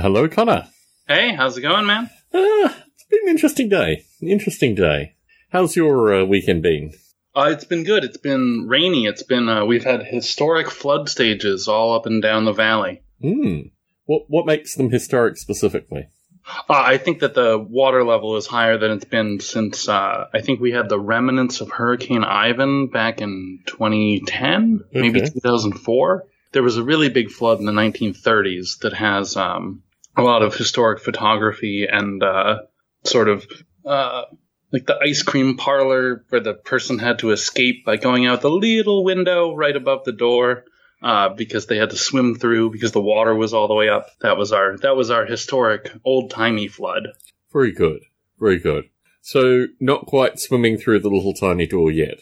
Hello, Connor. Hey, how's it going, man? Uh, it's been an interesting day. An interesting day. How's your uh, weekend been? Uh, it's been good. It's been rainy. It's been uh, we've had historic flood stages all up and down the valley. Hmm. What what makes them historic specifically? Uh, I think that the water level is higher than it's been since uh, I think we had the remnants of Hurricane Ivan back in 2010, maybe 2004. There was a really big flood in the 1930s that has um, a lot of historic photography and uh, sort of uh, like the ice cream parlor where the person had to escape by going out the little window right above the door uh, because they had to swim through because the water was all the way up. That was our that was our historic old timey flood. Very good. Very good. So, not quite swimming through the little tiny door yet.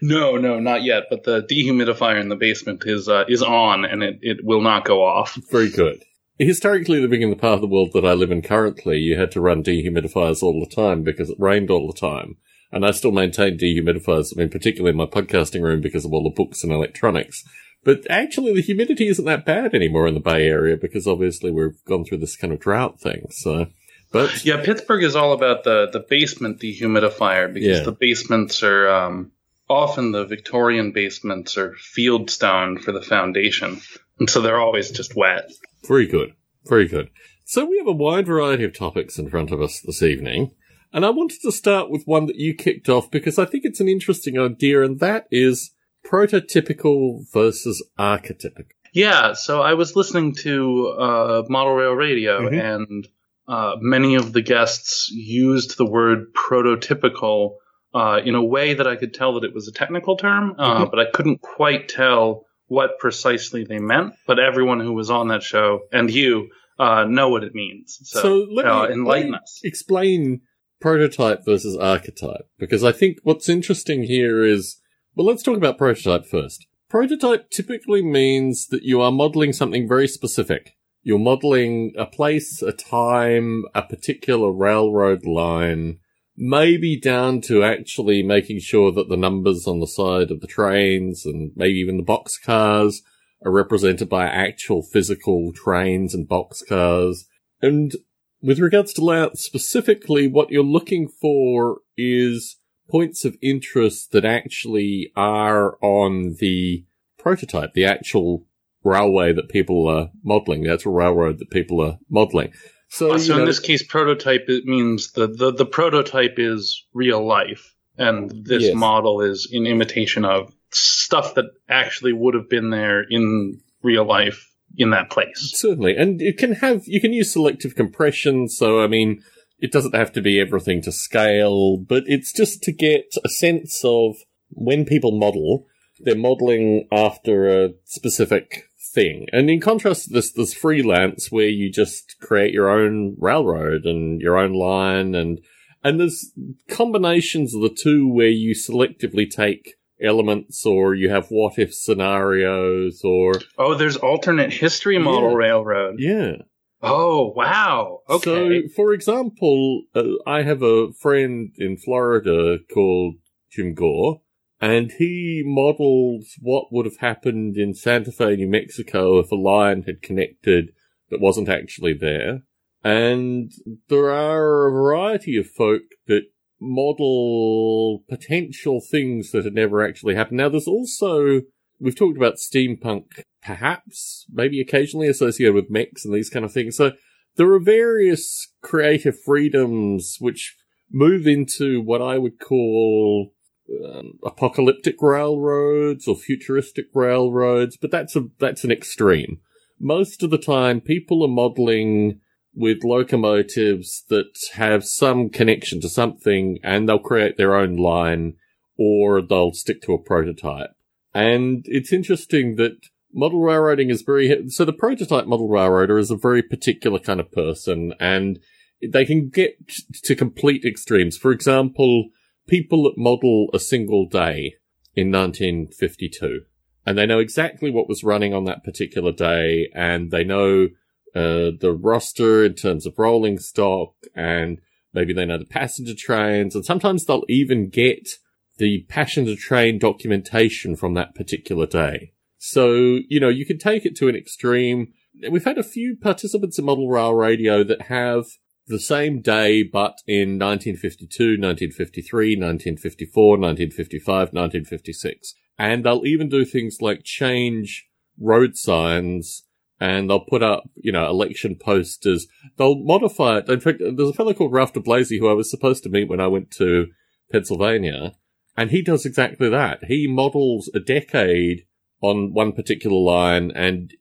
No, no, not yet. But the dehumidifier in the basement is uh, is on, and it, it will not go off. Very good. Historically, living in the part of the world that I live in currently, you had to run dehumidifiers all the time because it rained all the time. And I still maintain dehumidifiers, I mean, particularly in my podcasting room because of all the books and electronics. But actually, the humidity isn't that bad anymore in the Bay Area because obviously we've gone through this kind of drought thing. So, but Yeah, Pittsburgh is all about the the basement dehumidifier because Yeah. the basements are um, often the Victorian basements are field stone for the foundation, and so they're always just wet. Very good. Very good. So we have a wide variety of topics in front of us this evening. And I wanted to start with one that you kicked off because I think it's an interesting idea, and that is prototypical versus archetypical. Yeah, so I was listening to uh, Model Rail Radio, Mhm. and uh, many of the guests used the word prototypical uh, in a way that I could tell that it was a technical term, uh, Mhm. but I couldn't quite tell what precisely they meant. But everyone who was on that show and you uh, know what it means. So, So let me- uh, let enlighten me us. Explain prototype versus archetype because I think what's interesting here is, well, let's talk about prototype first. Prototype typically means that you are modeling something very specific. You're modeling a place, a time, a particular railroad line, maybe down to actually making sure that the numbers on the side of the trains and maybe even the boxcars are represented by actual physical trains and boxcars. And with regards to layout specifically, what you're looking for is points of interest that actually are on the prototype, the actual railway that people are modeling, the actual railroad that people are modeling. So, you so in this case, prototype it means the, the the prototype is real life, and this Yes. model is in imitation of stuff that actually would have been there in real life in that place. Certainly. And it can have, you can use selective compression. So, I mean, it doesn't have to be everything to scale, but it's just to get a sense of when people model, they're modeling after a specific thing. And in contrast to this, there's freelance where you just create your own railroad and your own line and, and there's combinations of the two where you selectively take elements or you have what if scenarios or, Oh, there's alternate history model Yeah. railroad. yeah. Oh, wow. Okay. So, for example, uh, I have a friend in Florida called Jim Gore, and he models what would have happened in Santa Fe, New Mexico if a line had connected that wasn't actually there. And there are a variety of folk that model potential things that had never actually happened. Now, there's also, we've talked about steampunk, perhaps, maybe occasionally associated with mechs and these kind of things. So there are various creative freedoms which move into what I would call um, apocalyptic railroads or futuristic railroads, but that's a that's an extreme. Most of the time, people are modeling with locomotives that have some connection to something, and they'll create their own line, or they'll stick to a prototype. And it's interesting that model railroading is very so the prototype model railroader is a very particular kind of person, and they can get to complete extremes. For example, people that model a single day in 1952, and they know exactly what was running on that particular day, and they know uh, the roster in terms of rolling stock, and maybe they know the passenger trains, and sometimes they'll even get the passenger train documentation from that particular day. So, you know, you can take it to an extreme. we've had a few participants in Model Rail Radio that have the same day, but in 1952, 1953, 1954, 1955, 1956. And they'll even do things like change road signs and they'll put up, you know, election posters. They'll modify it. In fact, there's a fellow called Ralph de Blasey who I was supposed to meet when I went to Pennsylvania, and he does exactly that. He models a decade on one particular line, and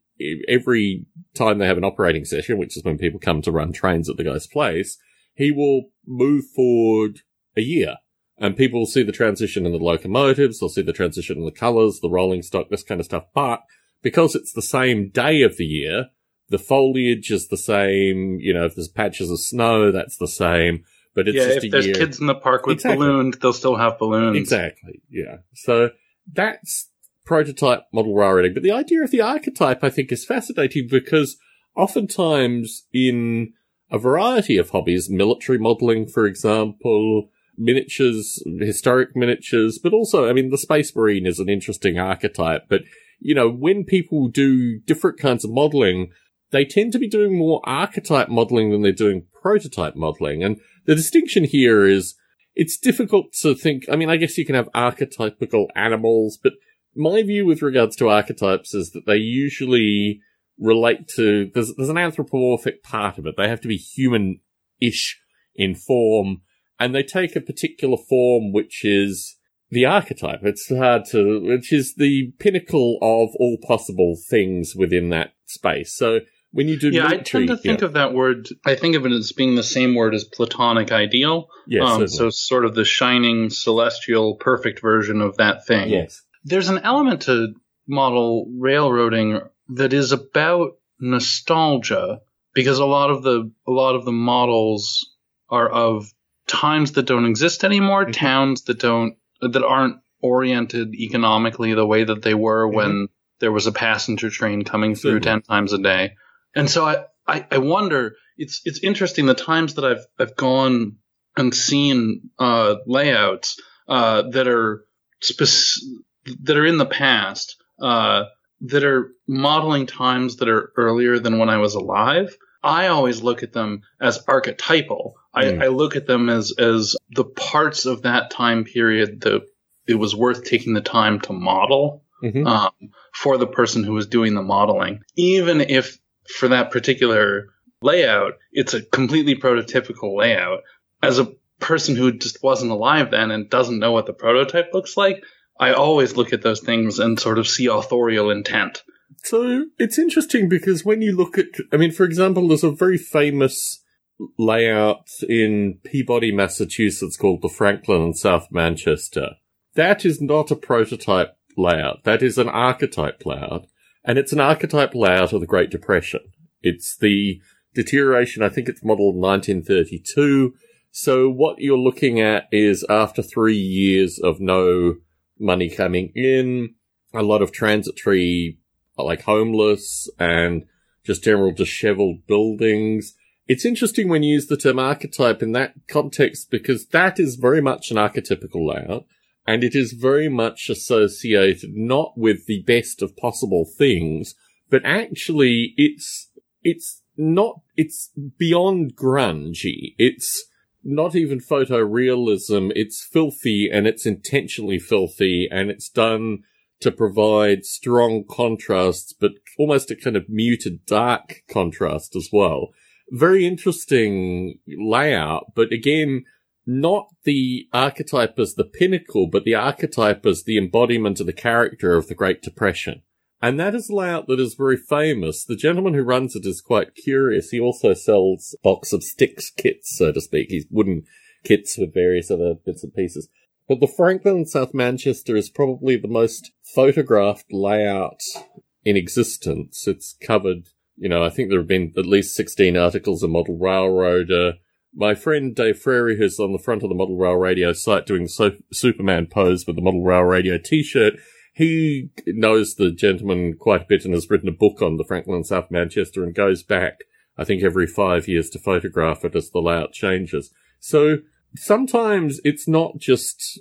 every time they have an operating session, which is when people come to run trains at the guy's place, he will move forward a year. And people will see the transition in the locomotives, they'll see the transition in the colours, the rolling stock, this kind of stuff. But because it's the same day of the year, the foliage is the same. You know, if there's patches of snow, that's the same. But it's yeah, just if there's year. kids in the park with Exactly. balloons, they'll still have balloons. Exactly. Yeah. So that's prototype model railroading. But the idea of the archetype, I think, is fascinating because oftentimes in a variety of hobbies, military modeling, for example, miniatures, historic miniatures, but also, I mean, the space marine is an interesting archetype. But, you know, when people do different kinds of modeling, they tend to be doing more archetype modeling than they're doing prototype modeling. And the distinction here is it's difficult to think. I mean, I guess you can have archetypical animals, but my view with regards to archetypes is that they usually relate to, there's, there's an anthropomorphic part of it. They have to be human-ish in form, and they take a particular form which is the archetype. It's hard to, which is the pinnacle of all possible things within that space. So when you do Yeah, I tend to think yeah, of that word. I think of it as being the same word as platonic ideal. yes, um, so sort of the shining, celestial, perfect version of that thing. yes. There's an element to model railroading that is about nostalgia because a lot of the a lot of the models are of times that don't exist anymore, Mhm. towns that don't that aren't oriented economically the way that they were when there was a passenger train coming through Certainly. 10 times a day. And so I, I, I wonder it's it's interesting the times that I've I've gone and seen uh, layouts uh, that are spec- that are in the past uh, that are modeling times that are earlier than when I was alive. I always look at them as archetypal. Mm. I, I look at them as as the parts of that time period that it was worth taking the time to model Mhm. um, for the person who was doing the modeling, even if for that particular layout, it's a completely prototypical layout. As a person who just wasn't alive then and doesn't know what the prototype looks like, I always look at those things and sort of see authorial intent. So it's interesting because when you look at, I mean, for example, there's a very famous layout in Peabody, Massachusetts called the Franklin and South Manchester. That is not a prototype layout. That is an archetype layout. And it's an archetype layout of the Great Depression. It's the deterioration, I think it's modeled 1932. So what you're looking at is after three years of no money coming in, a lot of transitory like homeless and just general disheveled buildings. It's interesting when you use the term archetype in that context because that is very much an archetypical layout and it is very much associated not with the best of possible things, but actually it's, it's not, it's beyond grungy. It's not even photorealism. It's filthy and it's intentionally filthy and it's done to provide strong contrasts, but almost a kind of muted dark contrast as well. Very interesting layout, but again, not the archetype as the pinnacle, but the archetype as the embodiment of the character of the Great Depression. And that is a layout that is very famous. The gentleman who runs it is quite curious. He also sells box of sticks kits, so to speak. He's wooden kits with various other bits and pieces. But the Franklin South Manchester is probably the most photographed layout in existence. It's covered, you know, I think there have been at least 16 articles in Model Railroader. Uh, my friend Dave Frary, who's on the front of the Model Rail Radio site doing the so- Superman pose with the Model Rail Radio t-shirt, he knows the gentleman quite a bit and has written a book on the Franklin South Manchester and goes back, I think, every five years to photograph it as the layout changes. So sometimes it's not just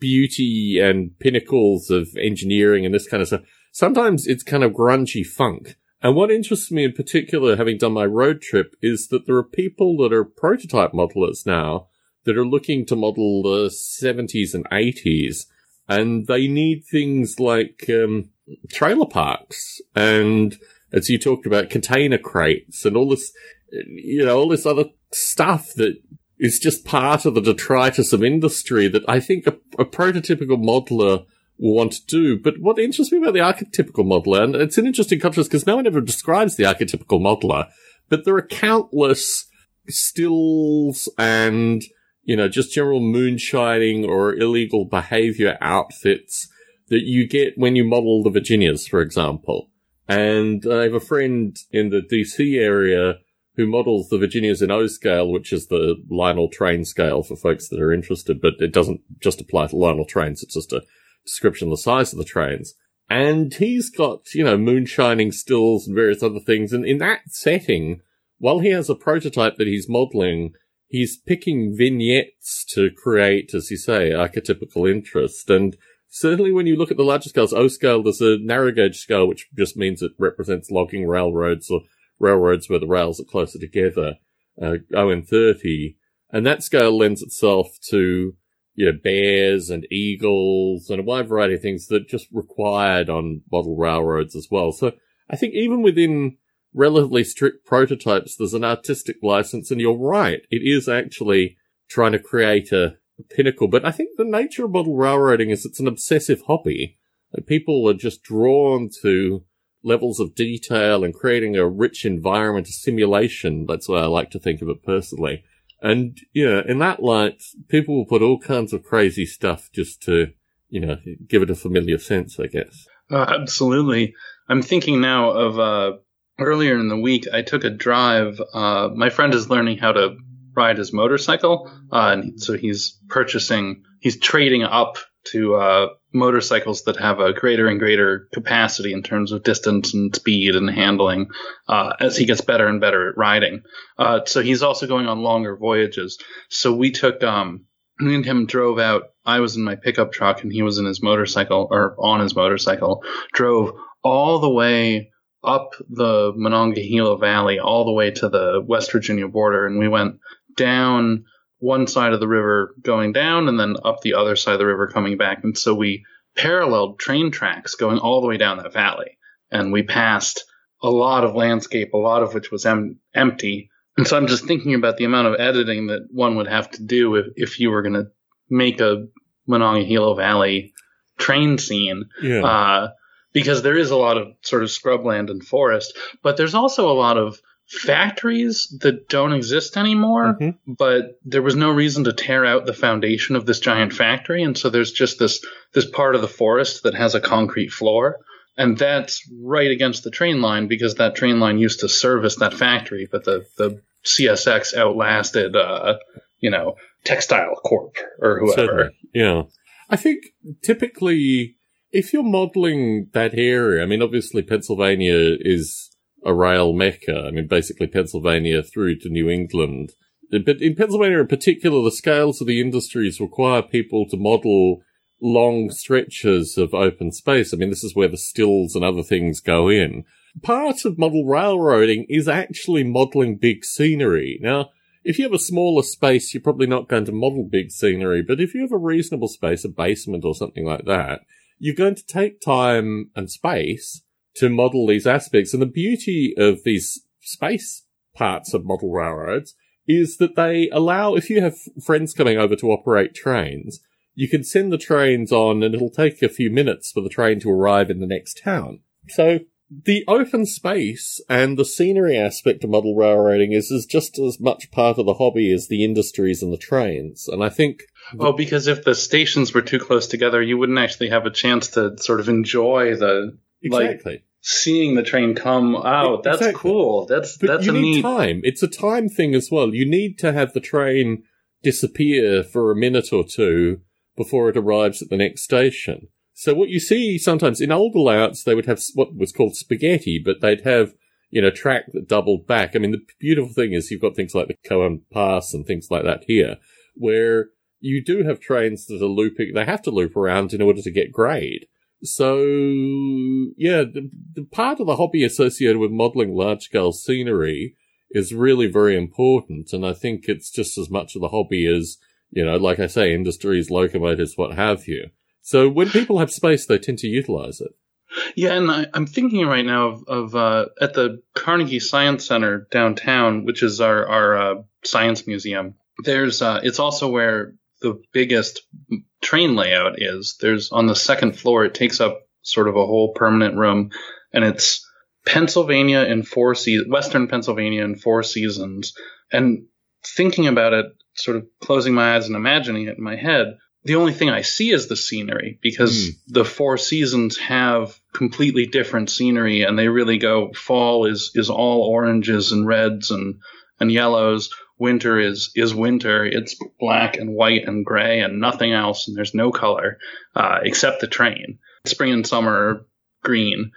beauty and pinnacles of engineering and this kind of stuff. Sometimes it's kind of grungy funk. And what interests me in particular, having done my road trip, is that there are people that are prototype modelers now that are looking to model the 70s and 80s, and they need things like um, trailer parks and, as you talked about, container crates and all this, you know, all this other stuff that is just part of the detritus of industry that I think a, a prototypical modeler will want to do. But what interests me about the archetypical modeler, and it's an interesting contrast because no one ever describes the archetypical modeler, but there are countless stills and, you know, just general moonshining or illegal behavior outfits that you get when you model the Virginias, for example. And I have a friend in the DC area who models the Virginias in O scale, which is the Lionel train scale for folks that are interested, but it doesn't just apply to Lionel trains. It's just a description of the size of the trains. And he's got, you know, moonshining stills and various other things. And in that setting, while he has a prototype that he's modeling, he's picking vignettes to create, as you say, archetypical interest. And certainly when you look at the larger scales, O scale, there's a narrow gauge scale, which just means it represents logging railroads or railroads where the rails are closer together, uh, ON30. And that scale lends itself to you know, bears and eagles and a wide variety of things that just required on model railroads as well. So I think even within relatively strict prototypes, there's an artistic license. And you're right. It is actually trying to create a, pinnacle. But I think the nature of model railroading is it's an obsessive hobby. Like people are just drawn to levels of detail and creating a rich environment, a simulation. That's why I like to think of it personally. And, yeah, in that light, people will put all kinds of crazy stuff just to, you know, give it a familiar sense, I guess. Uh, absolutely. I'm thinking now of, uh, earlier in the week, I took a drive. Uh, my friend is learning how to ride his motorcycle. Uh, and so he's purchasing, he's trading up to, uh, motorcycles that have a greater and greater capacity in terms of distance and speed and handling uh, as he gets better and better at riding. Uh, so he's also going on longer voyages. So we took, um, me and him drove out. I was in my pickup truck and he was in his motorcycle or on his motorcycle, drove all the way up the Monongahela Valley, all the way to the West Virginia border. And we went down one side of the river going down and then up the other side of the river coming back. And so we paralleled train tracks going all the way down that valley. And we passed a lot of landscape, a lot of which was em- empty. And so I'm just thinking about the amount of editing that one would have to do if, if you were going to make a Monongahela Valley train scene. Yeah. Uh, because there is a lot of sort of scrubland and forest, but there's also a lot of factories that don't exist anymore, Mm-hmm. but there was no reason to tear out the foundation of this giant factory, and so there's just this this part of the forest that has a concrete floor, and that's right against the train line because that train line used to service that factory, but the the CSX outlasted, uh, you know, Textile Corp or whoever. Certainly. Yeah. I think typically, if you're modeling that area, I mean, obviously Pennsylvania is a rail mecca. I mean, basically Pennsylvania through to New England. But in Pennsylvania in particular, the scales of the industries require people to model long stretches of open space. I mean, this is where the stills and other things go in. Part of model railroading is actually modeling big scenery. Now, if you have a smaller space, you're probably not going to model big scenery, but if you have a reasonable space, a basement or something like that, you're going to take time and space to model these aspects. And the beauty of these space parts of model railroads is that they allow, if you have friends coming over to operate trains, you can send the trains on and it'll take a few minutes for the train to arrive in the next town. So the open space and the scenery aspect of model railroading is, is just as much part of the hobby as the industries and the trains. And I think Oh, because if the stations were too close together, you wouldn't actually have a chance to sort of enjoy the like seeing the train come out. That's Exactly. cool. That's But that's you a need neat. time. It's a time thing as well. You need to have the train disappear for a minute or two before it arrives at the next station. So what you see sometimes in older layouts, they would have what was called spaghetti, but they'd have, you know, track that doubled back. I mean, the beautiful thing is you've got things like the Cajon Pass and things like that here, where you do have trains that are looping, they have to loop around in order to get grade. so yeah, the, the part of the hobby associated with modeling large scale scenery is really very important. And I think it's just as much of the hobby as, you know, like I say, industries, locomotives, what have you. So when people have space, they tend to utilize it. Yeah, and I, am thinking right now of, of uh, at the Carnegie Science Center downtown, which is our our uh, science museum. There's uh, it's also where the biggest train layout is. There's on the second floor. It takes up sort of a whole permanent room, and it's Pennsylvania in four seasons, Western Pennsylvania in four seasons. And thinking about it, sort of closing my eyes and imagining it in my head, the only thing I see is the scenery because mm. the four seasons have completely different scenery and they really go fall is is all oranges and reds and and yellows. Winter is is winter. It's black and white and gray and nothing else and there's no color uh, except the train. Spring and summer are green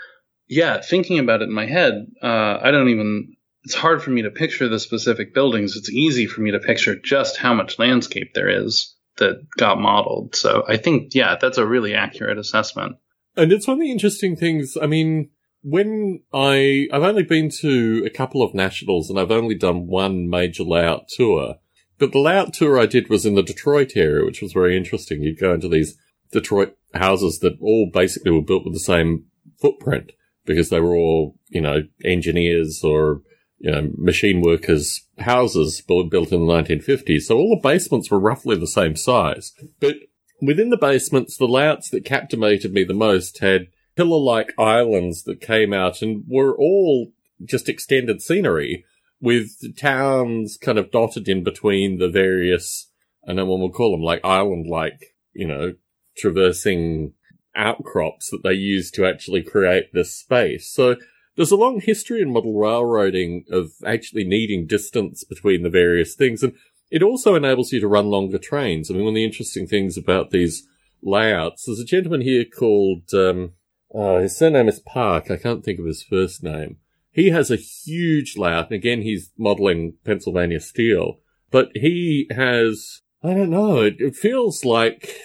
yeah, thinking about it in my head, uh, I don't even. It's hard for me to picture the specific buildings. It's easy for me to picture just how much landscape there is that got modeled. So I think, yeah, that's a really accurate assessment. And it's one of the interesting things. I mean, when I I've only been to a couple of nationals and I've only done one major layout tour. But the layout tour I did was in the Detroit area, which was very interesting. You'd go into these Detroit houses that all basically were built with the same footprint because they were all, you know, engineers or, you know, machine workers' houses built in the 1950s. So all the basements were roughly the same size. But within the basements, the layouts that captivated me the most had pillar-like islands that came out and were all just extended scenery with towns kind of dotted in between the various, I know what we'll call them, like island-like, you know, traversing outcrops that they use to actually create this space. So there's a long history in model railroading of actually needing distance between the various things. And it also enables you to run longer trains. I mean, one of the interesting things about these layouts, there's a gentleman here called, um, uh, his surname is Park. I can't think of his first name. He has a huge layout. And again, he's modeling Pennsylvania steel, but he has, I don't know, it, it feels like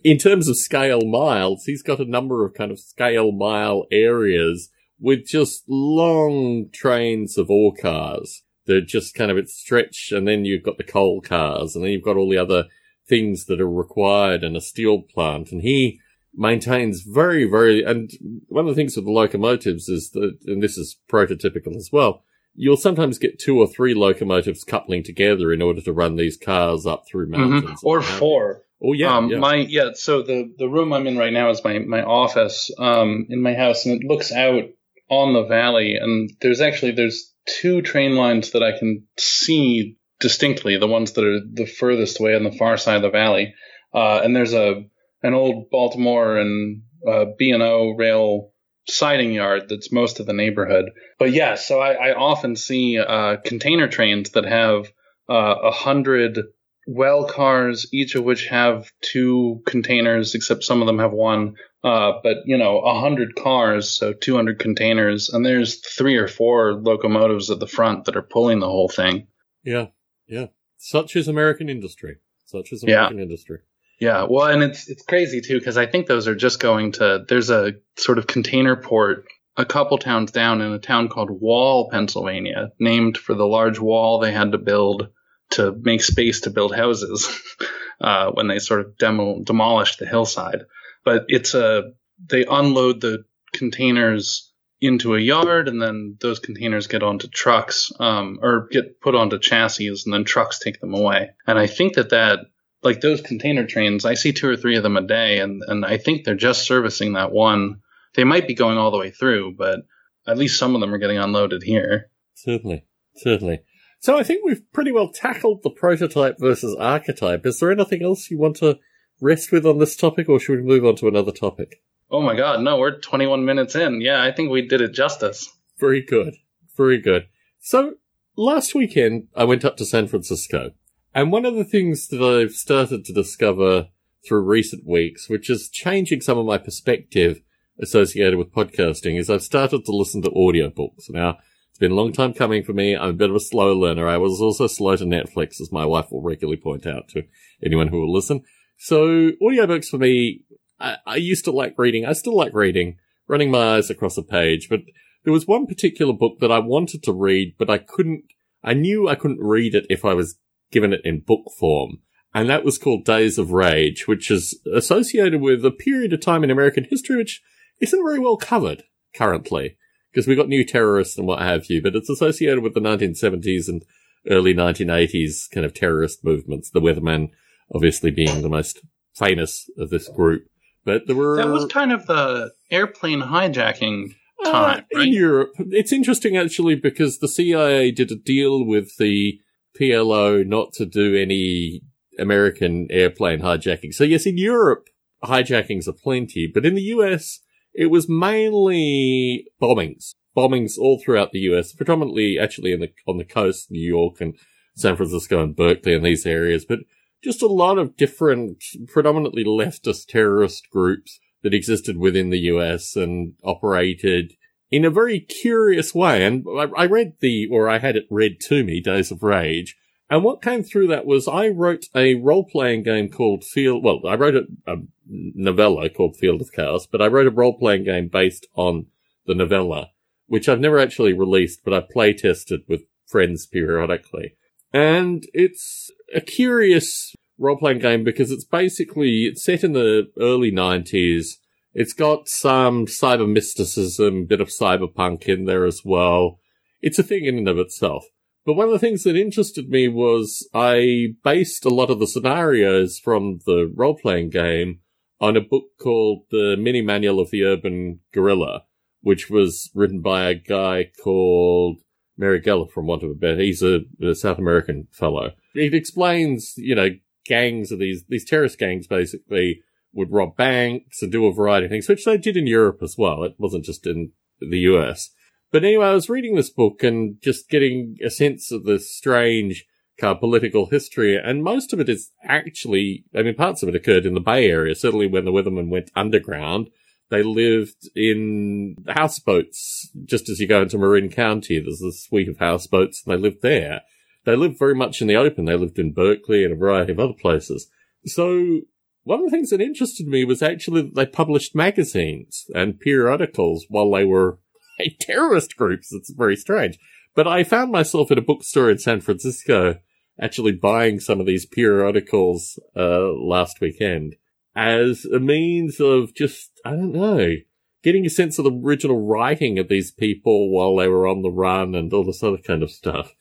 in terms of scale miles, he's got a number of kind of scale mile areas with just long trains of ore cars that just kind of it's stretch and then you've got the coal cars and then you've got all the other things that are required in a steel plant and he maintains very very and one of the things with the locomotives is that and this is prototypical as well you'll sometimes get two or three locomotives coupling together in order to run these cars up through mm-hmm. mountains mm-hmm. or four Oh yeah, um, yeah, My yeah. So the the room I'm in right now is my my office um, in my house, and it looks out on the valley. And there's actually there's two train lines that I can see distinctly. The ones that are the furthest away on the far side of the valley. Uh, and there's a an old Baltimore and uh, B and O rail siding yard that's most of the neighborhood. But yeah, so I, I often see uh, container trains that have uh, a hundred well cars, each of which have two containers, except some of them have one. Uh, but you know, a hundred cars, so 200 containers, and there's three or four locomotives at the front that are pulling the whole thing. Yeah, yeah. Such is American industry. Such is American yeah. industry. Yeah, well, and it's it's crazy too because I think those are just going to. There's a sort of container port a couple towns down in a town called Wall, Pennsylvania, named for the large wall they had to build to make space to build houses uh, when they sort of demo demolished the hillside. But it's a they unload the containers into a yard, and then those containers get onto trucks um, or get put onto chassis, and then trucks take them away. And I think that that like those container trains, I see two or three of them a day, and and I think they're just servicing that one. They might be going all the way through, but at least some of them are getting unloaded here. Certainly, certainly. So I think we've pretty well tackled the prototype versus archetype. Is there anything else you want to rest with on this topic, or should we move on to another topic? Oh my god, no, we're 21 minutes in. Yeah, I think we did it justice. Very good. Very good. So, last weekend, I went up to San Francisco. And one of the things that I've started to discover through recent weeks, which is changing some of my perspective associated with podcasting, is I've started to listen to audiobooks. Now, it's been a long time coming for me. I'm a bit of a slow learner. I was also slow to Netflix, as my wife will regularly point out to anyone who will listen. So audiobooks for me I, I used to like reading. I still like reading, running my eyes across a page, but there was one particular book that I wanted to read, but I couldn't, I knew I couldn't read it if I was given it in book form. And that was called Days of Rage, which is associated with a period of time in American history which isn't very well covered currently. Because we've got new terrorists and what have you, but it's associated with the 1970s and early 1980s kind of terrorist movements. The Weathermen obviously being the most famous of this group. But there were. That was kind of the airplane hijacking Uh, time, right? in Europe. It's interesting actually because the CIA did a deal with the PLO not to do any American airplane hijacking. So yes, in Europe, hijackings are plenty, but in the US, it was mainly bombings. Bombings all throughout the US, predominantly actually in the, on the coast, New York and San Francisco and Berkeley and these areas, but just a lot of different, predominantly leftist terrorist groups that existed within the US and operated in a very curious way. And I, I read the, or I had it read to me, Days of Rage. And what came through that was I wrote a role playing game called Field, well, I wrote a, a novella called Field of Chaos, but I wrote a role playing game based on the novella, which I've never actually released, but I play tested with friends periodically. And it's a curious role playing game because it's basically, it's set in the early 90s. It's got some cyber mysticism, bit of cyberpunk in there as well. It's a thing in and of itself. But one of the things that interested me was I based a lot of the scenarios from the role playing game on a book called The Mini Manual of the Urban Guerrilla, which was written by a guy called Marighella from Want of a Better. He's a, a South American fellow. It explains, you know, gangs of these, these terrorist gangs basically would rob banks and do a variety of things, which they did in Europe as well. It wasn't just in the US. But anyway, I was reading this book and just getting a sense of the strange kind of political history, and most of it is actually, I mean, parts of it occurred in the Bay Area, certainly when the Weathermen went underground. They lived in houseboats, just as you go into Marin County. There's a suite of houseboats, and they lived there. They lived very much in the open. They lived in Berkeley and a variety of other places. So one of the things that interested me was actually that they published magazines and periodicals while they were terrorist groups. It's very strange. But I found myself at a bookstore in San Francisco actually buying some of these periodicals uh, last weekend as a means of just, I don't know, getting a sense of the original writing of these people while they were on the run and all this other kind of stuff.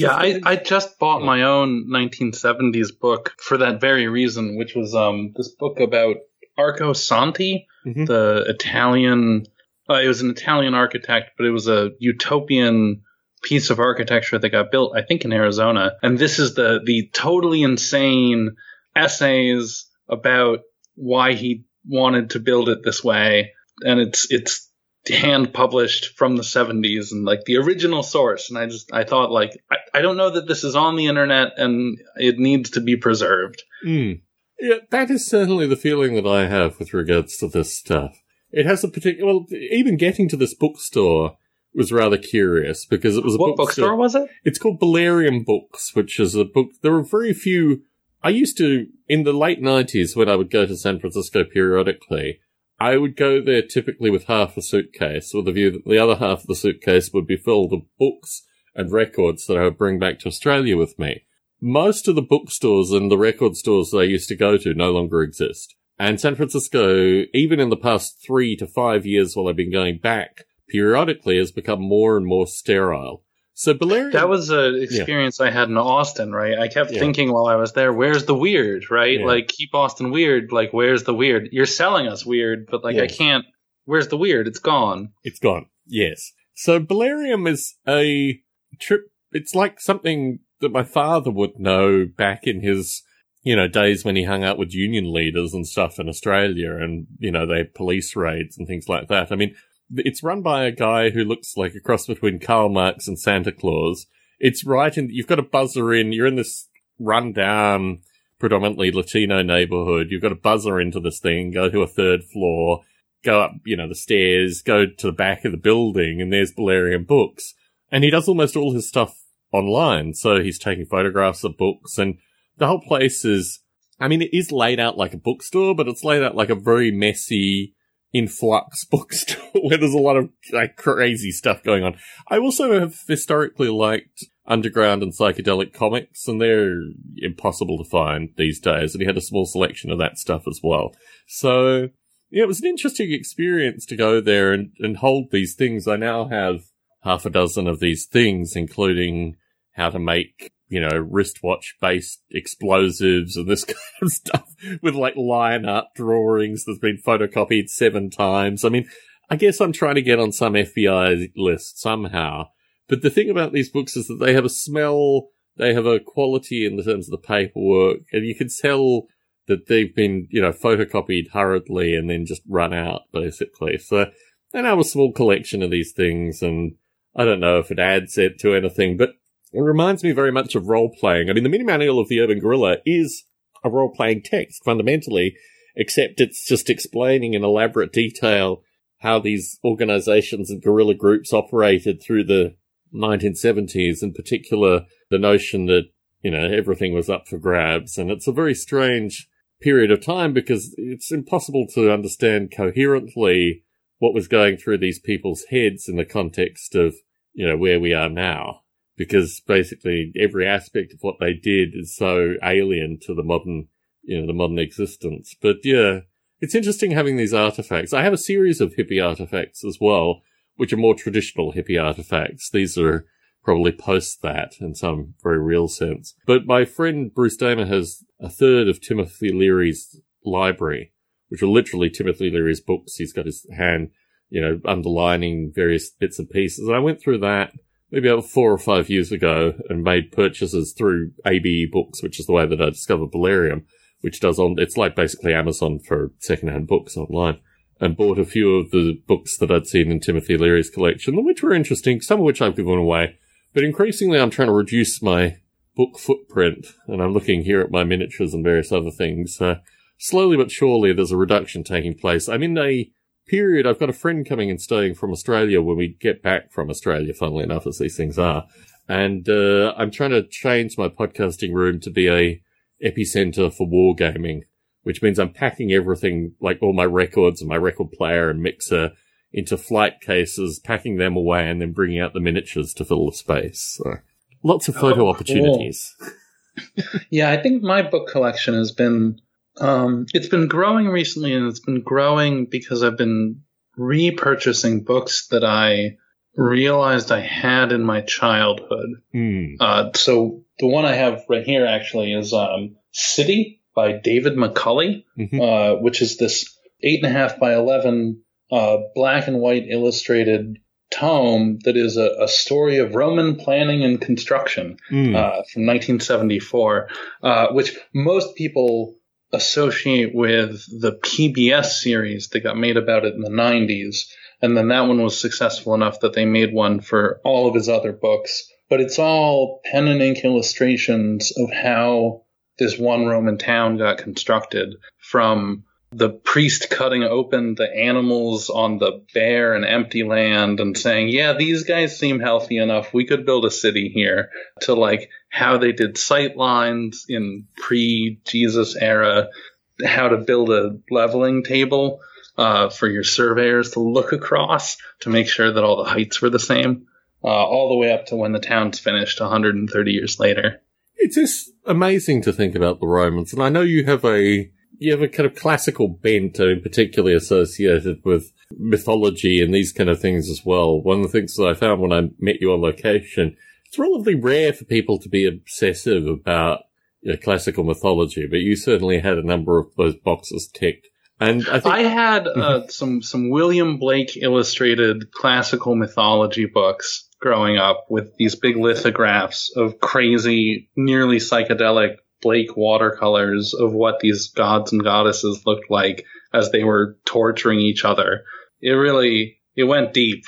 Yeah, I, I just bought my own 1970s book for that very reason, which was um this book about Arcosanti, Mhm. the Italian. Uh, it was an Italian architect, but it was a utopian piece of architecture that got built, I think, in Arizona. And this is the the totally insane essays about why he wanted to build it this way, and it's it's hand published from the 70s and like the original source and i just i thought like I, I don't know that this is on the internet and it needs to be preserved Mm. Yeah, that is certainly the feeling that I have with regards to this stuff. It has a particular, well, even getting to this bookstore was rather curious because it was a what bookstore was it It's called Bolerium Books, which is a book. There are very few. I used to, in the late 90s, when I would go to San Francisco periodically, I would go there typically with half a suitcase with the view that the other half of the suitcase would be filled with books and records that I would bring back to Australia with me. Most of the bookstores and the record stores that I used to go to no longer exist. And San Francisco, even in the past three to five years while I've been going back, periodically has become more and more sterile. So Bolerium. that was an experience i had in austin right i kept Yeah. thinking while i was there where's the weird right Yeah. like keep austin weird like where's the weird you're selling us weird but like i can't where's the weird it's gone It's gone. Yes. So Bolerium is a trip. It's like something that my father would know back in his, you know, days when he hung out with union leaders and stuff in Australia and, you know, they had police raids and things like that. I mean, it's run by a guy who looks like a cross between Karl Marx and Santa Claus. It's right in, you've got a buzzer in, you're in this rundown, predominantly Latino neighborhood. You've got a buzzer into this thing, go to a third floor, go up, you know, the stairs, go to the back of the building, and there's Bolerium Books. And he does almost all his stuff online. So he's taking photographs of books, and the whole place is I mean, it is laid out like a bookstore, but it's laid out like a very messy, in flux bookstore where there's a lot of like crazy stuff going on. I also have historically liked underground and psychedelic comics, and they're impossible to find these days. And he had a small selection of that stuff as well. So, yeah, it was an interesting experience to go there and, and hold these things. I now have half a dozen of these things, including how to make, you know, wristwatch based explosives and this kind of stuff with like line art drawings that's been photocopied seven times. I mean, I guess I'm trying to get on some FBI list somehow. But the thing about these books is that they have a smell, they have a quality in terms of the paperwork, and you can tell that they've been, you know, photocopied hurriedly and then just run out, basically. So, and I have a small collection of these things, and I don't know if it adds it to anything, but it reminds me very much of role playing. I mean, the mini manual of the urban guerrilla is a role playing text fundamentally, except it's just explaining in elaborate detail how these organizations and guerrilla groups operated through the 1970s, in particular, the notion that, you know, everything was up for grabs. And it's a very strange period of time because it's impossible to understand coherently what was going through these people's heads in the context of, you know, where we are now because basically every aspect of what they did is so alien to the modern, you know, the modern existence. But yeah, it's interesting having these artifacts. I have a series of hippie artifacts as well, which are more traditional hippie artifacts. These are probably post that in some very real sense. But my friend Bruce Damer has a third of Timothy Leary's library, which are literally Timothy Leary's books. He's got his hand, you know, underlining various bits and pieces. And I went through that maybe about four or five years ago and made purchases through ABE Books, which is the way that I discovered Bolerium, which does on, it's like basically Amazon for secondhand books online. And bought a few of the books that I'd seen in Timothy Leary's collection, which were interesting, some of which I've given away. But increasingly, I'm trying to reduce my book footprint, and I'm looking here at my miniatures and various other things. Uh, slowly but surely, there's a reduction taking place. I'm in a period, I've got a friend coming and staying from Australia when we get back from Australia, funnily enough, as these things are. And uh, I'm trying to change my podcasting room to be a epicenter for wargaming, which means I'm packing everything, like all my records and my record player and mixer, into flight cases, packing them away, and then bringing out the miniatures to fill the space. So, lots of photo oh, opportunities. yeah, I think my book collection has been um, it's been growing recently, and it's been growing because I've been repurchasing books that I realized I had in my childhood. Mm. Uh, so the one I have right here actually is um, City by David Macaulay, mm-hmm. uh, which is this eight and a half by eleven uh, black and white illustrated tome that is a, a, story of Roman planning and construction mm. from 1974, uh, which most people associate with the PBS series that got made about it in the 90s. And then that one was successful enough that they made one for all of his other books. But it's all pen and ink illustrations of how this one Roman town got constructed from the priest cutting open the animals on the bare and empty land and saying, yeah, these guys seem healthy enough. We could build a city here to like how they did sight lines in pre Jesus era, how to build a leveling table uh, for your surveyors to look across to make sure that all the heights were the same, uh, all the way up to when the town's finished 130 years later. It's just amazing to think about the Romans. And I know you have a you have a kind of classical bent, in particularly associated with mythology and these kind of things as well. One of the things that I found when I met you on location, it's relatively rare for people to be obsessive about you know, classical mythology, but you certainly had a number of those boxes ticked. And I, think- I had uh, mm-hmm. some some William Blake illustrated classical mythology books growing up with these big lithographs of crazy, nearly psychedelic Blake watercolors of what these gods and goddesses looked like as they were torturing each other. It really it went deep.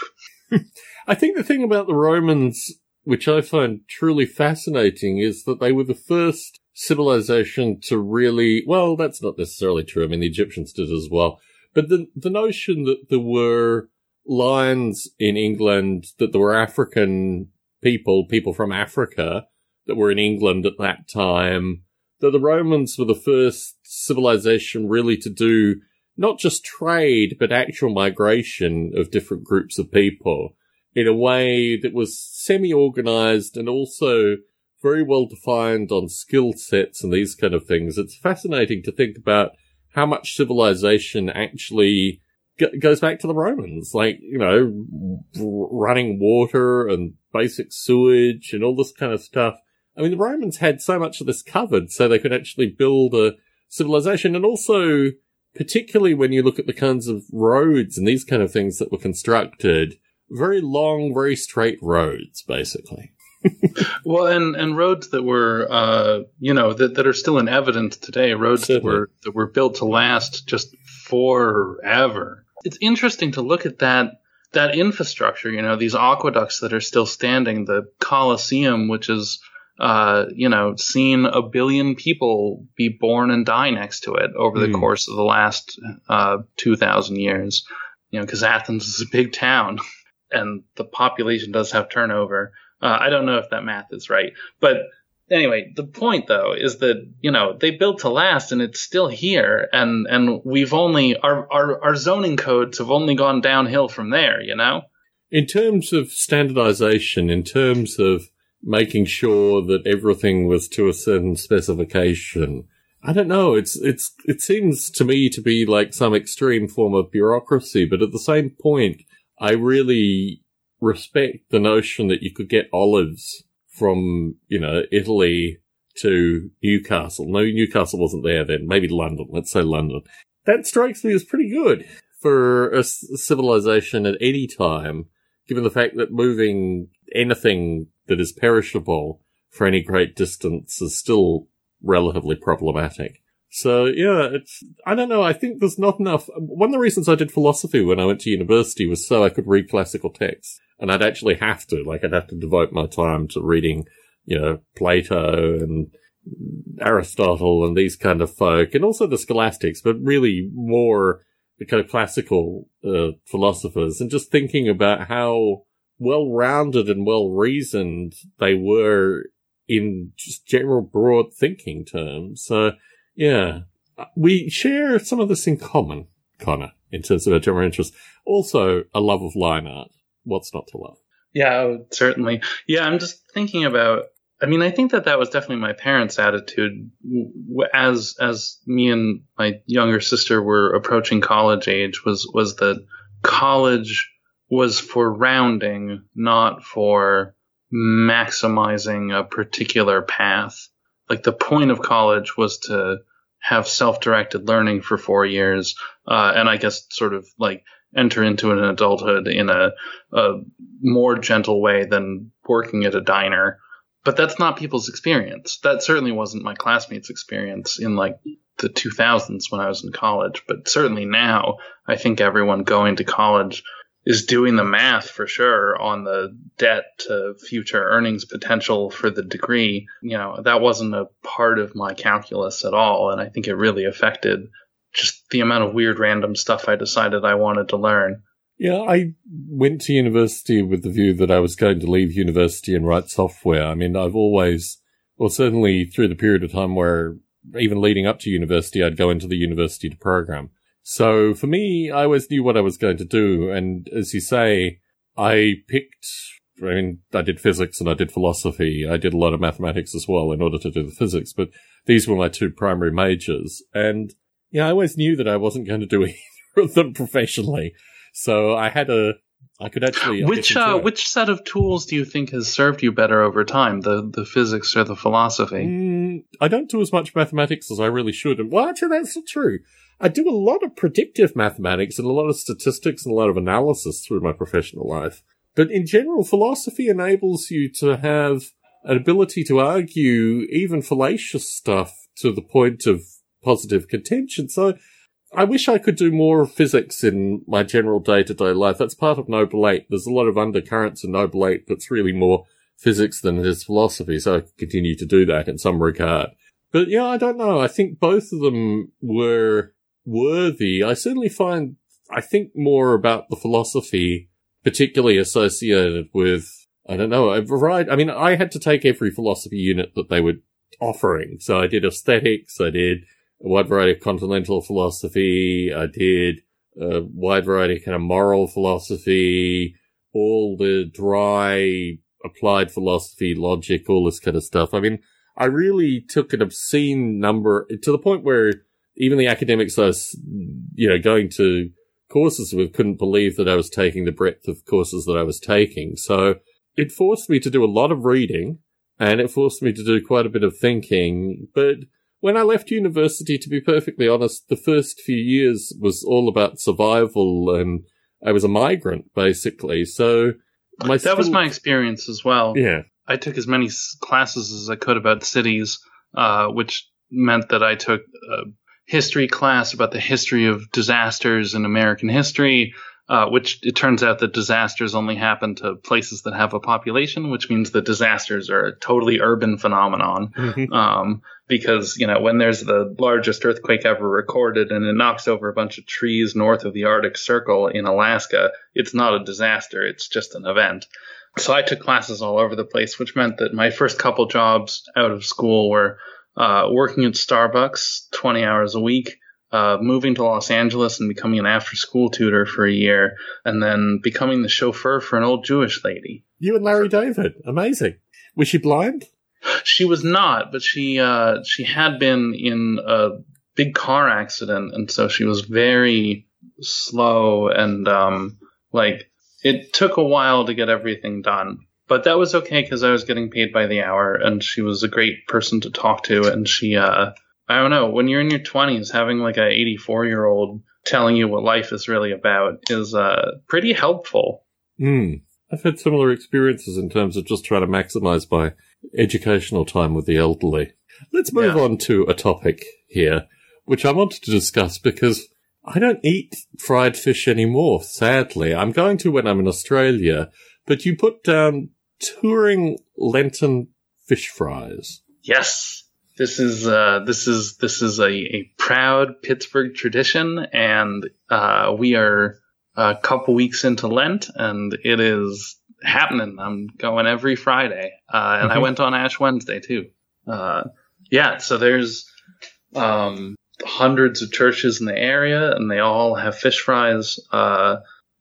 I think the thing about the Romans, which I find truly fascinating, is that they were the first civilization to really well, that's not necessarily true. I mean the Egyptians did as well. But the the notion that there were lines in England that there were African people, people from Africa that were in England at that time that the Romans were the first civilization really to do not just trade, but actual migration of different groups of people in a way that was semi-organized and also very well defined on skill sets and these kind of things. It's fascinating to think about how much civilization actually g- goes back to the Romans, like, you know, running water and basic sewage and all this kind of stuff. I mean, the Romans had so much of this covered so they could actually build a civilization and also, particularly when you look at the kinds of roads and these kind of things that were constructed, very long, very straight roads, basically. well, and and roads that were, uh, you know, that, that are still in evidence today. Roads Certainly. that were that were built to last just forever. It's interesting to look at that that infrastructure. You know, these aqueducts that are still standing. The Colosseum, which is, uh, you know, seen a billion people be born and die next to it over the mm. course of the last uh, two thousand years. You know, because Athens is a big town, and the population does have turnover. Uh, I don't know if that math is right, but anyway, the point though is that you know they built to last, and it's still here, and and we've only our our our zoning codes have only gone downhill from there. You know, in terms of standardization, in terms of making sure that everything was to a certain specification. I don't know. It's it's it seems to me to be like some extreme form of bureaucracy, but at the same point, I really respect the notion that you could get olives from, you know, Italy to Newcastle. No, Newcastle wasn't there then. Maybe London. Let's say London. That strikes me as pretty good for a civilization at any time, given the fact that moving anything that is perishable for any great distance is still relatively problematic. So yeah, it's, I don't know. I think there's not enough. One of the reasons I did philosophy when I went to university was so I could read classical texts. And I'd actually have to, like, I'd have to devote my time to reading, you know, Plato and Aristotle and these kind of folk and also the scholastics, but really more the kind of classical uh, philosophers and just thinking about how well rounded and well reasoned they were in just general broad thinking terms. So, yeah, we share some of this in common, Connor, in terms of our general interest. Also, a love of line art. What's not to love? Yeah, certainly. Yeah, I'm just thinking about. I mean, I think that that was definitely my parents' attitude as as me and my younger sister were approaching college age. Was was that college was for rounding, not for maximizing a particular path like the point of college was to have self-directed learning for four years, uh, and I guess sort of like enter into an adulthood in a, a more gentle way than working at a diner. But that's not people's experience. That certainly wasn't my classmates' experience in like the 2000s when I was in college. But certainly now, I think everyone going to college is doing the math for sure on the debt to future earnings potential for the degree. You know, that wasn't a part of my calculus at all. And I think it really affected just the amount of weird random stuff I decided I wanted to learn. Yeah, I went to university with the view that I was going to leave university and write software. I mean, I've always, well, certainly through the period of time where even leading up to university, I'd go into the university to program. So for me, I always knew what I was going to do. And as you say, I picked, I mean, I did physics and I did philosophy. I did a lot of mathematics as well in order to do the physics, but these were my two primary majors. And yeah, I always knew that I wasn't going to do either of them professionally. So I had a, I could actually. Which uh, which set of tools do you think has served you better over time, the the physics or the philosophy? Mm, I don't do as much mathematics as I really should, and well, actually, that's not true. I do a lot of predictive mathematics and a lot of statistics and a lot of analysis through my professional life. But in general, philosophy enables you to have an ability to argue even fallacious stuff to the point of positive contention. So I wish I could do more physics in my general day to day life. That's part of Noble Eight. There's a lot of undercurrents in Noble Eight that's really more physics than it is philosophy. So I continue to do that in some regard. But yeah, I don't know. I think both of them were worthy. I certainly find, I think more about the philosophy, particularly associated with, I don't know, a variety. I mean, I had to take every philosophy unit that they were offering. So I did aesthetics, I did a wide variety of continental philosophy, I did a wide variety of kind of moral philosophy, all the dry applied philosophy, logic, all this kind of stuff. I mean, I really took an obscene number to the point where even the academics I was, you know, going to courses with couldn't believe that I was taking the breadth of courses that I was taking. So it forced me to do a lot of reading and it forced me to do quite a bit of thinking. But when I left university, to be perfectly honest, the first few years was all about survival and I was a migrant basically. So that was my experience as well. Yeah. I took as many classes as I could about cities, uh, which meant that I took a history class about the history of disasters in American history, uh, which it turns out that disasters only happen to places that have a population, which means that disasters are a totally urban phenomenon. Mm-hmm. Um, because, you know, when there's the largest earthquake ever recorded and it knocks over a bunch of trees north of the Arctic Circle in Alaska, it's not a disaster. It's just an event. So I took classes all over the place, which meant that my first couple jobs out of school were uh, working at Starbucks 20 hours a week, uh, moving to Los Angeles and becoming an after school tutor for a year, and then becoming the chauffeur for an old Jewish lady. You and Larry David. Amazing. Was she blind? She was not, but she uh, she had been in a big car accident, and so she was very slow and um, like it took a while to get everything done, but that was okay because I was getting paid by the hour, and she was a great person to talk to. And she, uh, I don't know, when you're in your 20s, having like a 84 year old telling you what life is really about is uh, pretty helpful. Hmm. I've had similar experiences in terms of just trying to maximize my educational time with the elderly. Let's move yeah. on to a topic here, which I wanted to discuss because I don't eat fried fish anymore, sadly. I'm going to when I'm in Australia, but you put down touring Lenten fish fries. Yes. This is uh, this is this is a, a proud Pittsburgh tradition, and uh, we are a couple weeks into Lent, and it is happening. I'm going every Friday, uh, and mm-hmm. I went on Ash Wednesday too. Uh, yeah, so there's um, hundreds of churches in the area, and they all have fish fries.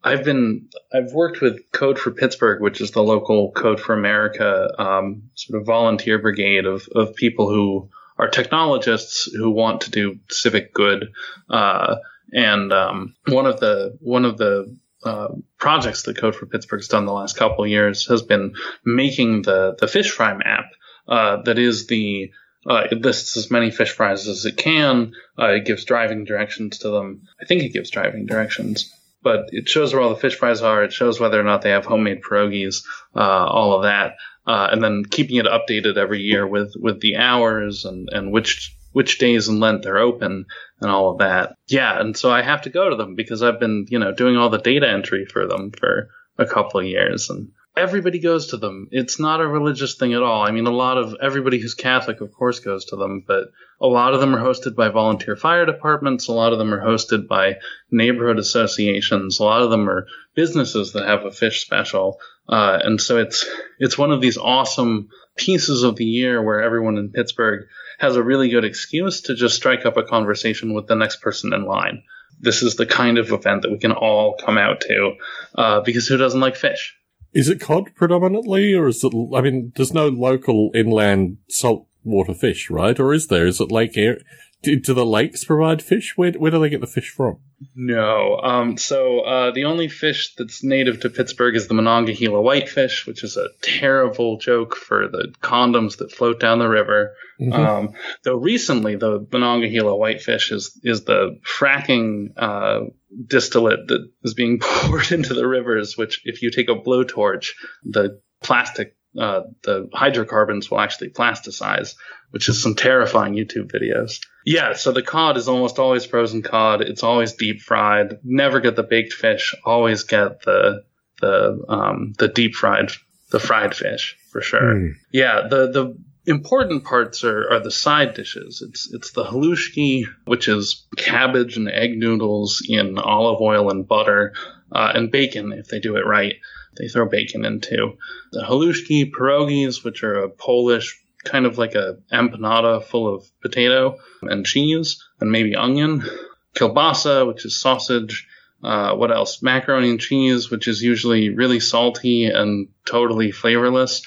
I've been I've worked with Code for Pittsburgh, which is the local Code for America um, sort of volunteer brigade of of people who are technologists who want to do civic good. Uh, and um, one of the one of the uh, projects that Code for Pittsburgh has done the last couple of years has been making the the fish fry map uh, that is the uh, it lists as many fish fries as it can. Uh, it gives driving directions to them. I think it gives driving directions, but it shows where all the fish fries are. It shows whether or not they have homemade pierogies, uh, all of that, uh, and then keeping it updated every year with with the hours and and which which days in Lent they're open and all of that. Yeah, and so I have to go to them because I've been you know doing all the data entry for them for a couple of years and everybody goes to them. It's not a religious thing at all. I mean, a lot of everybody who's Catholic, of course, goes to them, but a lot of them are hosted by volunteer fire departments. A lot of them are hosted by neighborhood associations. A lot of them are businesses that have a fish special. Uh, and so it's, it's one of these awesome pieces of the year where everyone in Pittsburgh has a really good excuse to just strike up a conversation with the next person in line. This is the kind of event that we can all come out to, uh, because who doesn't like fish? Is it cod predominantly, or is it? I mean, there's no local inland saltwater fish, right? Or is there? Is it Lake Erie? Do, do the lakes provide fish? Where where do they get the fish from? No. Um, so uh, the only fish that's native to Pittsburgh is the Monongahela whitefish, which is a terrible joke for the condoms that float down the river. Mm-hmm. Um, though recently, the Monongahela whitefish is is the fracking uh, distillate that is being poured into the rivers. Which, if you take a blowtorch, the plastic uh, the hydrocarbons will actually plasticize, which is some terrifying YouTube videos. Yeah, so the cod is almost always frozen cod. It's always deep fried. Never get the baked fish. Always get the the um, the deep fried the fried fish for sure. Mm. Yeah, the the important parts are, are the side dishes. It's it's the halushki, which is cabbage and egg noodles in olive oil and butter, uh, and bacon if they do it right. They throw bacon into the halushki pierogies, which are a Polish kind of like a empanada full of potato and cheese and maybe onion. Kielbasa, which is sausage. Uh, what else? Macaroni and cheese, which is usually really salty and totally flavorless,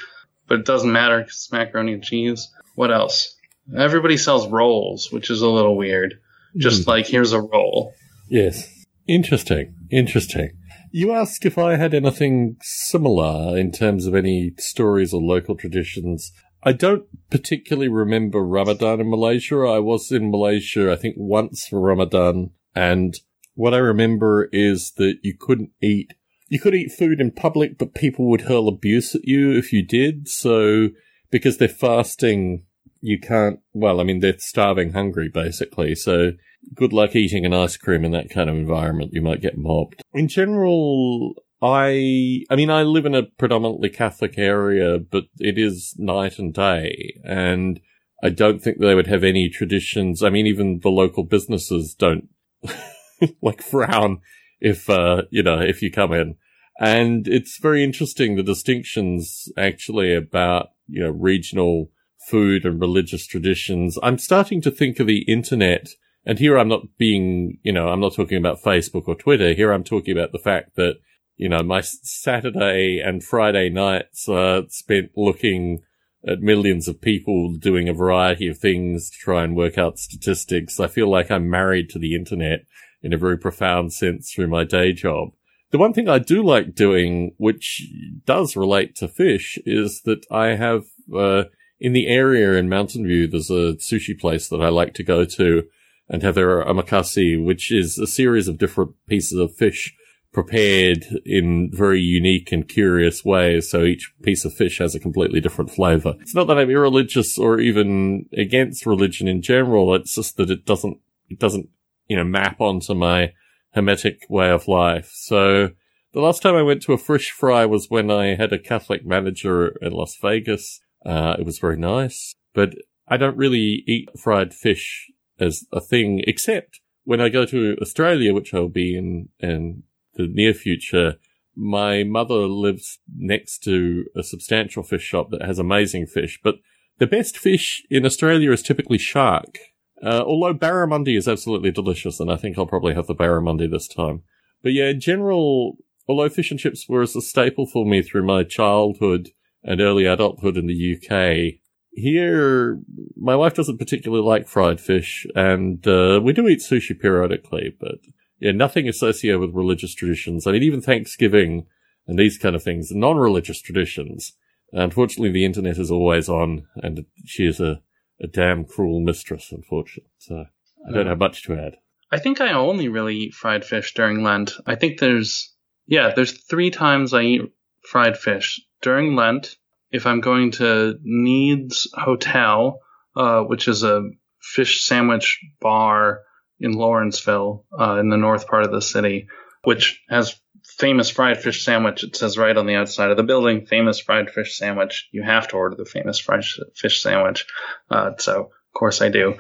but it doesn't matter because it's macaroni and cheese. What else? Everybody sells rolls, which is a little weird. Just Mm. like here's a roll. Yes. Interesting. Interesting. You asked if I had anything similar in terms of any stories or local traditions. I don't particularly remember Ramadan in Malaysia. I was in Malaysia, I think, once for Ramadan, and what I remember is that you couldn't eat you could eat food in public, but people would hurl abuse at you if you did. So, because they're fasting, you can't, well, I mean, they're starving hungry, basically. So, good luck eating an ice cream in that kind of environment. You might get mobbed. In general, I, I mean, I live in a predominantly Catholic area, but it is night and day. And I don't think they would have any traditions. I mean, even the local businesses don't like frown if, uh, you know, if you come in. And it's very interesting the distinctions actually about, you know, regional food and religious traditions. I'm starting to think of the internet and here I'm not being, you know, I'm not talking about Facebook or Twitter. Here I'm talking about the fact that, you know, my Saturday and Friday nights are spent looking at millions of people doing a variety of things to try and work out statistics. I feel like I'm married to the internet in a very profound sense through my day job. The one thing I do like doing, which does relate to fish, is that I have, uh, in the area in Mountain View, there's a sushi place that I like to go to and have their omakase, which is a series of different pieces of fish prepared in very unique and curious ways. So each piece of fish has a completely different flavor. It's not that I'm irreligious or even against religion in general. It's just that it doesn't, it doesn't, you know, map onto my hermetic way of life. So the last time I went to a fish fry was when I had a Catholic manager in Las Vegas. Uh, it was very nice, but I don't really eat fried fish as a thing, except when I go to Australia, which I'll be in, in the near future. My mother lives next to a substantial fish shop that has amazing fish, but the best fish in Australia is typically shark. Uh, although barramundi is absolutely delicious, and I think I'll probably have the barramundi this time. But yeah, in general, although fish and chips were as a staple for me through my childhood and early adulthood in the UK, here, my wife doesn't particularly like fried fish, and uh, we do eat sushi periodically, but yeah, nothing associated with religious traditions. I mean, even Thanksgiving and these kind of things, non-religious traditions. Unfortunately, the internet is always on, and she is a, a damn cruel mistress, unfortunately. So I don't have much to add. I think I only really eat fried fish during Lent. I think there's, yeah, there's three times I eat fried fish during Lent. If I'm going to Nied's Hotel, uh, which is a fish sandwich bar in Lawrenceville, uh, in the north part of the city, which has famous fried fish sandwich. It says right on the outside of the building, famous fried fish sandwich. You have to order the famous fried fish sandwich. Uh, so of course I do.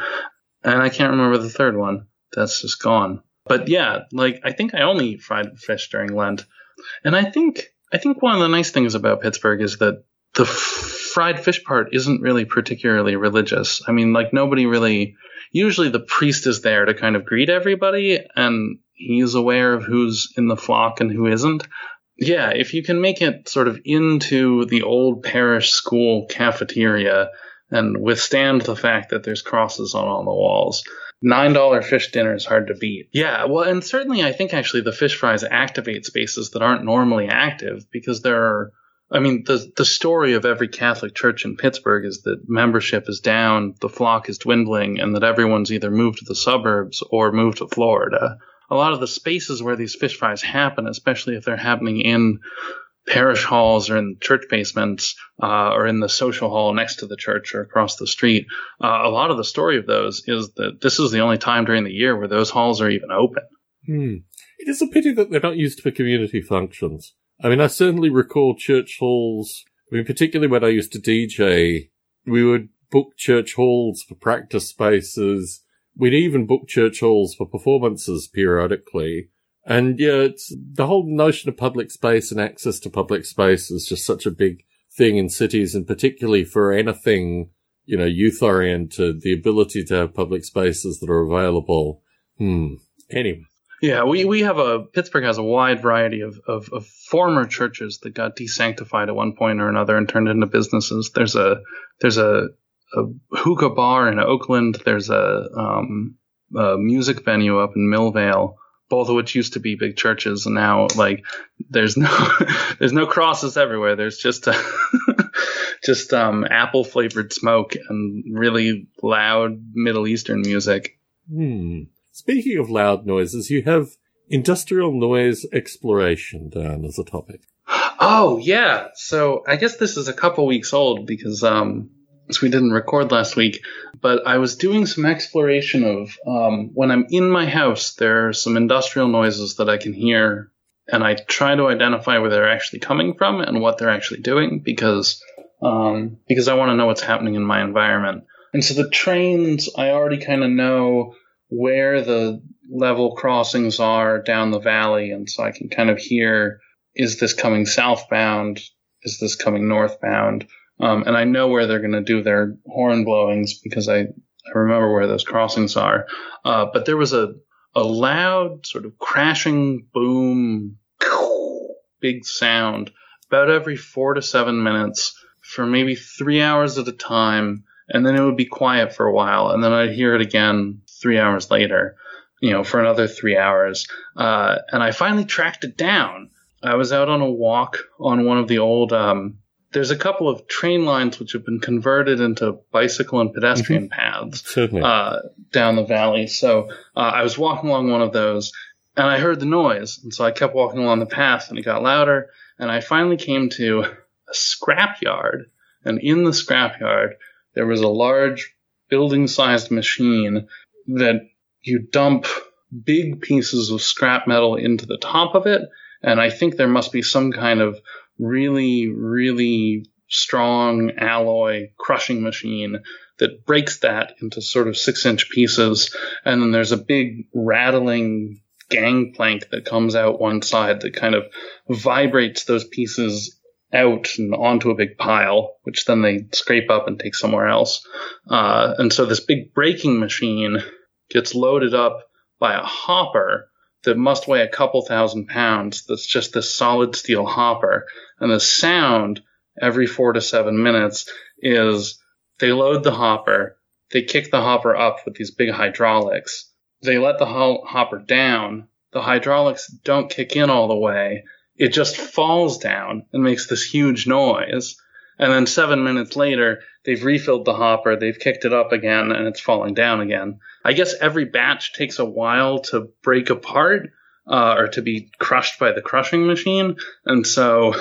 And I can't remember the third one. That's just gone. But yeah, like I think I only eat fried fish during Lent. And I think I think one of the nice things about Pittsburgh is that the fried fish part isn't really particularly religious. I mean, like nobody really usually the priest is there to kind of greet everybody and he's aware of who's in the flock and who isn't. Yeah, if you can make it sort of into the old parish school cafeteria and withstand the fact that there's crosses on all the walls, nine dollar fish dinner is hard to beat. Yeah, well, and certainly I think actually the fish fries activate spaces that aren't normally active because there are. I mean, the the story of every Catholic church in Pittsburgh is that membership is down, the flock is dwindling, and that everyone's either moved to the suburbs or moved to Florida. A lot of the spaces where these fish fries happen, especially if they're happening in parish halls or in church basements uh, or in the social hall next to the church or across the street. Uh, a lot of the story of those is that this is the only time during the year where those halls are even open. Hmm. It is a pity that they're not used for community functions. I mean, I certainly recall church halls. I mean, particularly when I used to DJ, we would book church halls for practice spaces. We'd even book church halls for performances periodically. And yeah, the whole notion of public space and access to public space is just such a big thing in cities and particularly for anything you know, youth oriented, the ability to have public spaces that are available. Hmm. Anyway. Yeah, we, we have a Pittsburgh has a wide variety of, of, of, former churches that got desanctified at one point or another and turned into businesses. There's a there's a, a hookah bar in Oakland. There's a, um, a music venue up in Millvale, both of which used to be big churches, and now like there's no there's no crosses everywhere. There's just a just um, apple flavored smoke and really loud Middle Eastern music. Hmm. Speaking of loud noises, you have industrial noise exploration down as a topic. Oh yeah. So I guess this is a couple weeks old because um we didn't record last week, but I was doing some exploration of um, when I'm in my house, there are some industrial noises that I can hear, and I try to identify where they're actually coming from and what they're actually doing because um, because I want to know what's happening in my environment. And so the trains, I already kind of know where the level crossings are down the valley. And so I can kind of hear, is this coming southbound? Is this coming northbound? Um, and I know where they're going to do their horn blowings because I, I remember where those crossings are. Uh, but there was a, a loud sort of crashing boom, big sound about every four to seven minutes for maybe three hours at a time. And then it would be quiet for a while. And then I'd hear it again three hours later, you know, for another three hours. Uh, and I finally tracked it down. I was out on a walk on one of the old, um, there's a couple of train lines which have been converted into bicycle and pedestrian mm-hmm. paths uh, down the valley. So uh, I was walking along one of those and I heard the noise. And so I kept walking along the path and it got louder. And I finally came to a scrapyard. And in the scrapyard, there was a large building sized machine that you dump big pieces of scrap metal into the top of it. And I think there must be some kind of really, really strong alloy crushing machine that breaks that into sort of six inch pieces. And then there's a big rattling gangplank that comes out one side that kind of vibrates those pieces out and onto a big pile, which then they scrape up and take somewhere else. Uh, and so this big breaking machine gets loaded up by a hopper that must weigh a couple thousand pounds. That's just this solid steel hopper. And the sound every four to seven minutes is they load the hopper, they kick the hopper up with these big hydraulics, they let the hopper down. The hydraulics don't kick in all the way. It just falls down and makes this huge noise. And then seven minutes later, they've refilled the hopper, they've kicked it up again, and it's falling down again. I guess every batch takes a while to break apart uh, or to be crushed by the crushing machine. And so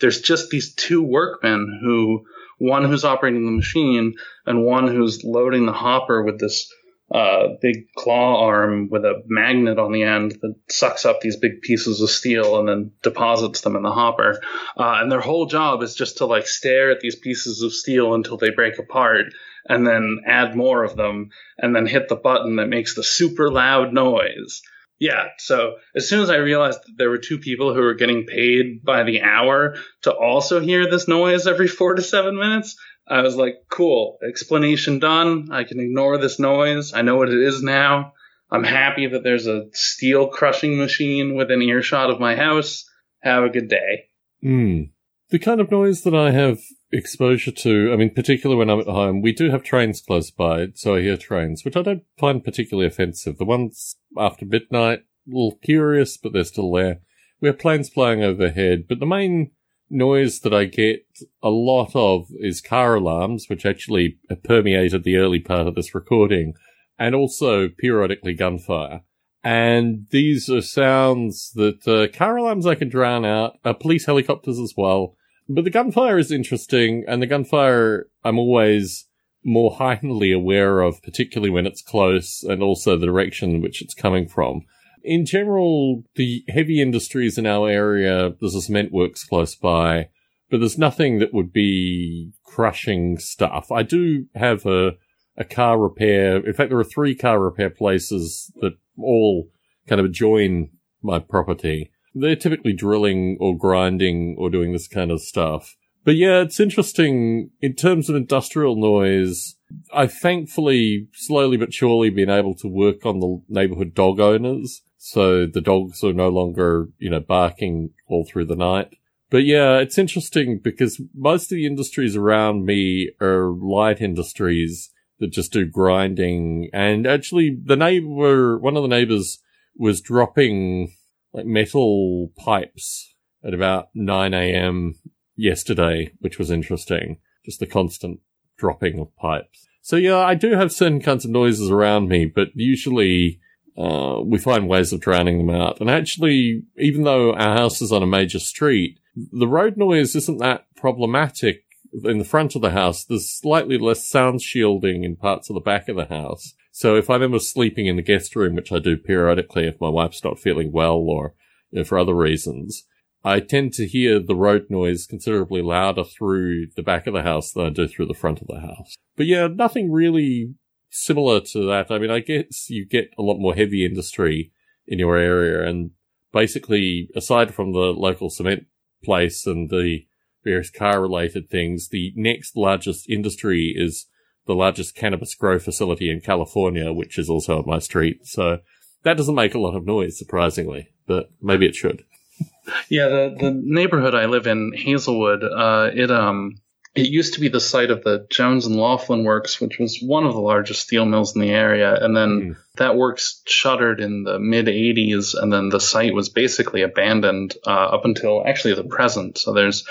there's just these two workmen who, one who's operating the machine and one who's loading the hopper with this uh, big claw arm with a magnet on the end that sucks up these big pieces of steel and then deposits them in the hopper. Uh, and their whole job is just to like stare at these pieces of steel until they break apart and then add more of them and then hit the button that makes the super loud noise. Yeah, so as soon as I realized that there were two people who were getting paid by the hour to also hear this noise every four to seven minutes, I was like, cool, explanation done. I can ignore this noise. I know what it is now. I'm happy that there's a steel crushing machine within earshot of my house. Have a good day. Hmm. The kind of noise that I have exposure to, I mean, particularly when I'm at home, we do have trains close by, so I hear trains, which I don't find particularly offensive. The ones after midnight, a little curious, but they're still there. We have planes flying overhead, but the main noise that I get a lot of is car alarms, which actually permeated the early part of this recording, and also periodically gunfire. And these are sounds that uh, car alarms I can drown out, uh, police helicopters as well. But the gunfire is interesting, and the gunfire I'm always more heightenedly aware of, particularly when it's close, and also the direction in which it's coming from in general, the heavy industries in our area, there's a cement works close by, but there's nothing that would be crushing stuff. I do have a, a car repair. In fact, there are three car repair places that all kind of join my property. They're typically drilling or grinding or doing this kind of stuff. But yeah, it's interesting in terms of industrial noise. I've thankfully slowly but surely been able to work on the neighborhood dog owners. So the dogs are no longer, you know, barking all through the night. But yeah, it's interesting because most of the industries around me are light industries that just do grinding. And actually the neighbor, one of the neighbors was dropping like metal pipes at about 9 a.m. yesterday, which was interesting. Just the constant dropping of pipes. So yeah, I do have certain kinds of noises around me, but usually uh, we find ways of drowning them out. And actually, even though our house is on a major street, the road noise isn't that problematic in the front of the house. There's slightly less sound shielding in parts of the back of the house. So if I'm ever sleeping in the guest room, which I do periodically if my wife's not feeling well or you know, for other reasons, I tend to hear the road noise considerably louder through the back of the house than I do through the front of the house. But yeah, nothing really similar to that. I mean, I guess you get a lot more heavy industry in your area and basically aside from the local cement place and the various car related things, the next largest industry is the largest cannabis grow facility in California, which is also on my street. So that doesn't make a lot of noise, surprisingly, but maybe it should. Yeah, the the neighborhood I live in, Hazelwood, uh, it um it used to be the site of the Jones and Laughlin Works, which was one of the largest steel mills in the area, and then mm. that works shuttered in the mid '80s, and then the site was basically abandoned uh, up until actually the present. So there's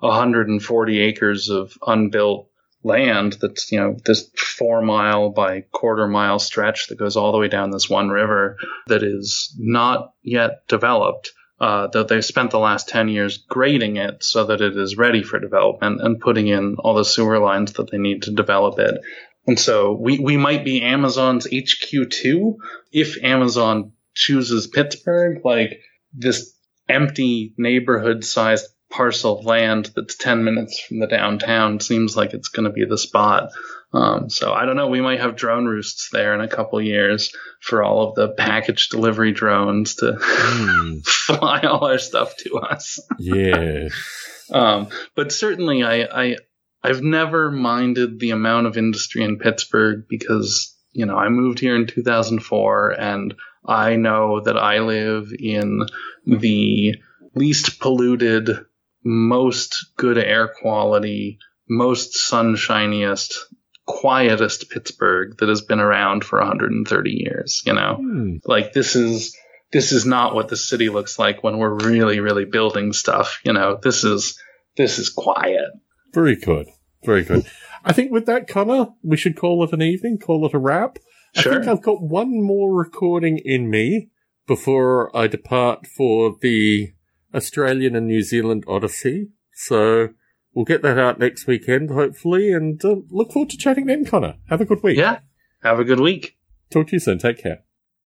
140 acres of unbuilt land that's you know this four mile by quarter mile stretch that goes all the way down this one river that is not yet developed uh, that they've spent the last 10 years grading it so that it is ready for development and putting in all the sewer lines that they need to develop it. And so we, we might be amazon's HQ2 if amazon chooses pittsburgh. Like this empty neighborhood sized parcel of land that's 10 minutes from the downtown seems like it's going to be the spot. Um, so I don't know. We might have drone roosts there in a couple years for all of the package delivery drones to mm. fly all our stuff to us. Yeah. um, but certainly, I, I I've never minded the amount of industry in Pittsburgh because you know I moved here in 2004 and I know that I live in the least polluted most good air quality, most sunshiniest, quietest Pittsburgh that has been around for 130 years. You know, hmm. like this is this is not what the city looks like when we're really, really building stuff. You know, this is this is quiet. Very good, very good. I think with that, Connor, we should call it an evening, call it a wrap. Sure. I think I've got one more recording in me before I depart for the Australian and New Zealand Odyssey. So we'll get that out next weekend, hopefully, and uh, look forward to chatting then, Connor. Have a good week. Yeah. Have a good week. Talk to you soon. Take care.